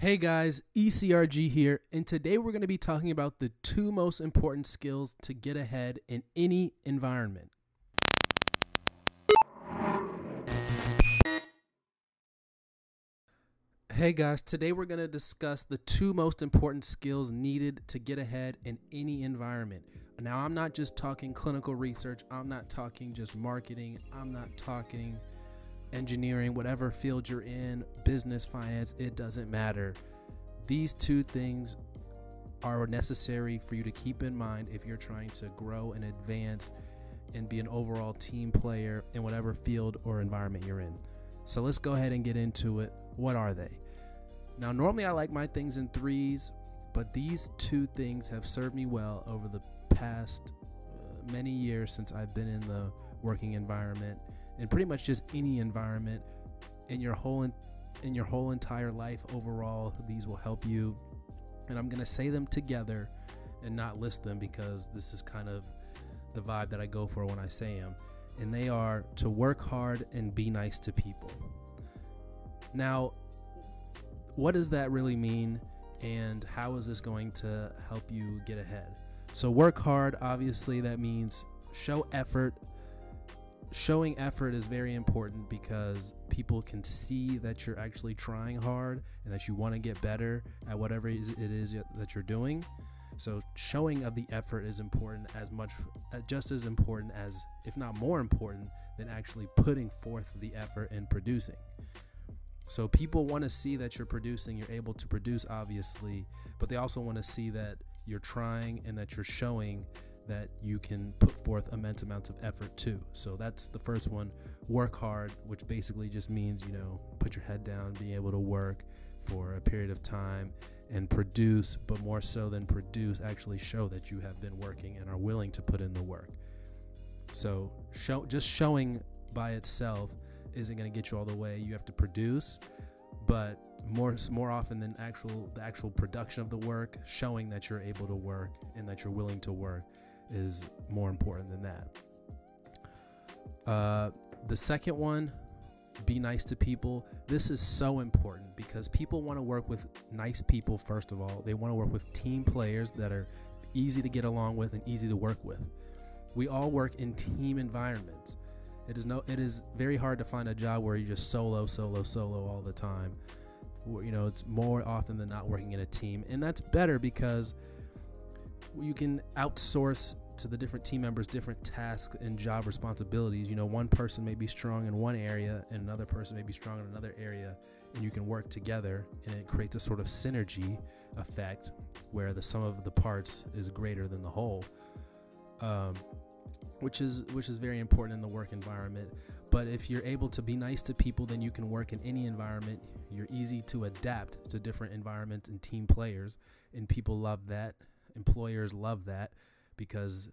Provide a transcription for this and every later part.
Hey guys, ECRG here, and today we're going to be talking about the two most important skills to get ahead in any environment. Hey guys, today we're going to discuss the two most important skills needed to get ahead in any environment. Now, I'm not just talking clinical research, I'm not talking just marketing, I'm not talking engineering, whatever field you're in, business, finance, it doesn't matter. These two things are necessary for you to keep in mind if you're trying to grow and advance and be an overall team player in whatever field or environment you're in. So let's go ahead and get into it. What are they? Now, normally I like my things in threes, but these two things have served me well over the past uh, many years since I've been in the working environment and pretty much just any environment in your whole in, in your whole entire life overall these will help you. And i'm going to say them together and not list them because this is kind of the vibe that i go for when i say them and they are to work hard and be nice to people. Now what does that really mean and how is this going to help you get ahead? So work hard obviously that means show effort showing effort is very important because people can see that you're actually trying hard and that you want to get better at whatever it is that you're doing. So showing of the effort is important as much uh, just as important as if not more important than actually putting forth the effort and producing. So people want to see that you're producing, you're able to produce obviously, but they also want to see that you're trying and that you're showing that you can put forth immense amounts of effort too. So that's the first one. Work hard, which basically just means, you know, put your head down, being able to work for a period of time and produce, but more so than produce, actually show that you have been working and are willing to put in the work. So show just showing by itself isn't going to get you all the way. You have to produce, but more more often than actual the actual production of the work, showing that you're able to work and that you're willing to work is more important than that. Uh, the second one, be nice to people. This is so important because people want to work with nice people, first of all. They want to work with team players that are easy to get along with and easy to work with. We all work in team environments. It is no it is very hard to find a job where you just solo, solo, solo all the time. You know, it's more often than not working in a team. And that's better because you can outsource to the different team members different tasks and job responsibilities. You know, one person may be strong in one area and another person may be strong in another area, and you can work together, and it creates a sort of synergy effect where the sum of the parts is greater than the whole. Um, which is which is very important in the work environment. But if you're able to be nice to people, then you can work in any environment. You're easy to adapt to different environments and team players, and people love that employers love that because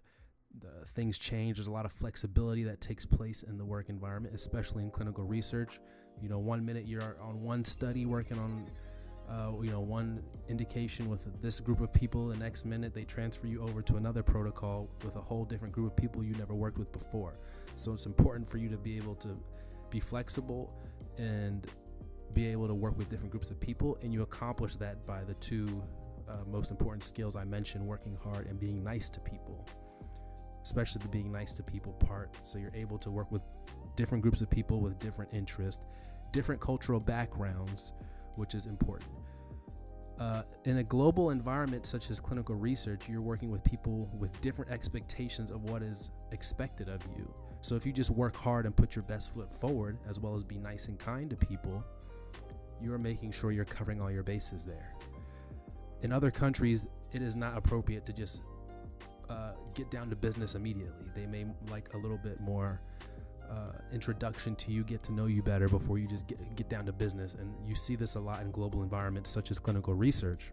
the things change. There's a lot of flexibility that takes place in the work environment, especially in clinical research. You know, one minute you're on one study working on, uh, you know, one indication with this group of people. The next minute they transfer you over to another protocol with a whole different group of people you never worked with before. So it's important for you to be able to be flexible and be able to work with different groups of people. And you accomplish that by the two uh, most important skills I mentioned working hard and being nice to people, especially the being nice to people part. So you're able to work with different groups of people with different interests, different cultural backgrounds, which is important. Uh, in a global environment such as clinical research, you're working with people with different expectations of what is expected of you. So if you just work hard and put your best foot forward, as well as be nice and kind to people, you're making sure you're covering all your bases there in other countries, it is not appropriate to just uh, get down to business immediately. They may like a little bit more uh, introduction to you, get to know you better before you just get, get down to business. And you see this a lot in global environments such as clinical research.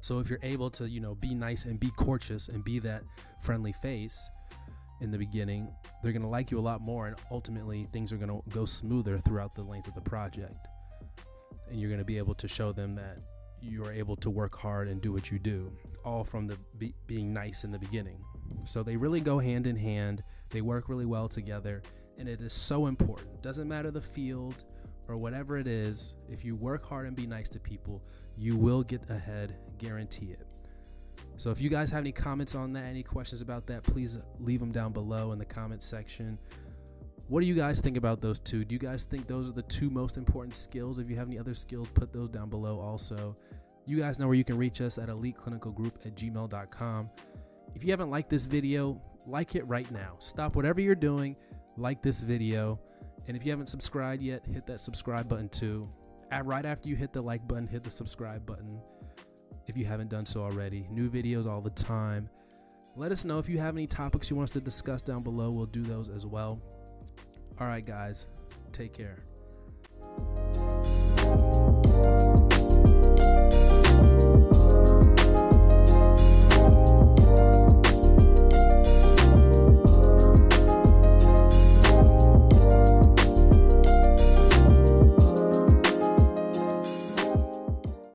So if you're able to, you know, be nice and be courteous and be that friendly face in the beginning, they're going to like you a lot more and ultimately things are going to go smoother throughout the length of the project. And you're going to be able to show them that you are able to work hard and do what you do, all from the be, being nice in the beginning. So they really go hand in hand. They work really well together, and it is so important. Doesn't matter the field or whatever it is, if you work hard and be nice to people, you will get ahead, guarantee it. So if you guys have any comments on that, any questions about that, please leave them down below in the comment section. What do you guys think about those two? Do you guys think those are the two most important skills? If you have any other skills, put those down below also. You guys know where you can reach us at eliteclinicalgroup at gmail.com. If you haven't liked this video, like it right now. Stop whatever you're doing, like this video. And if you haven't subscribed yet, hit that subscribe button too. At, right after you hit the like button, hit the subscribe button if you haven't done so already. New videos all the time. Let us know if you have any topics you want us to discuss down below. We'll do those as well. All right, guys, take care.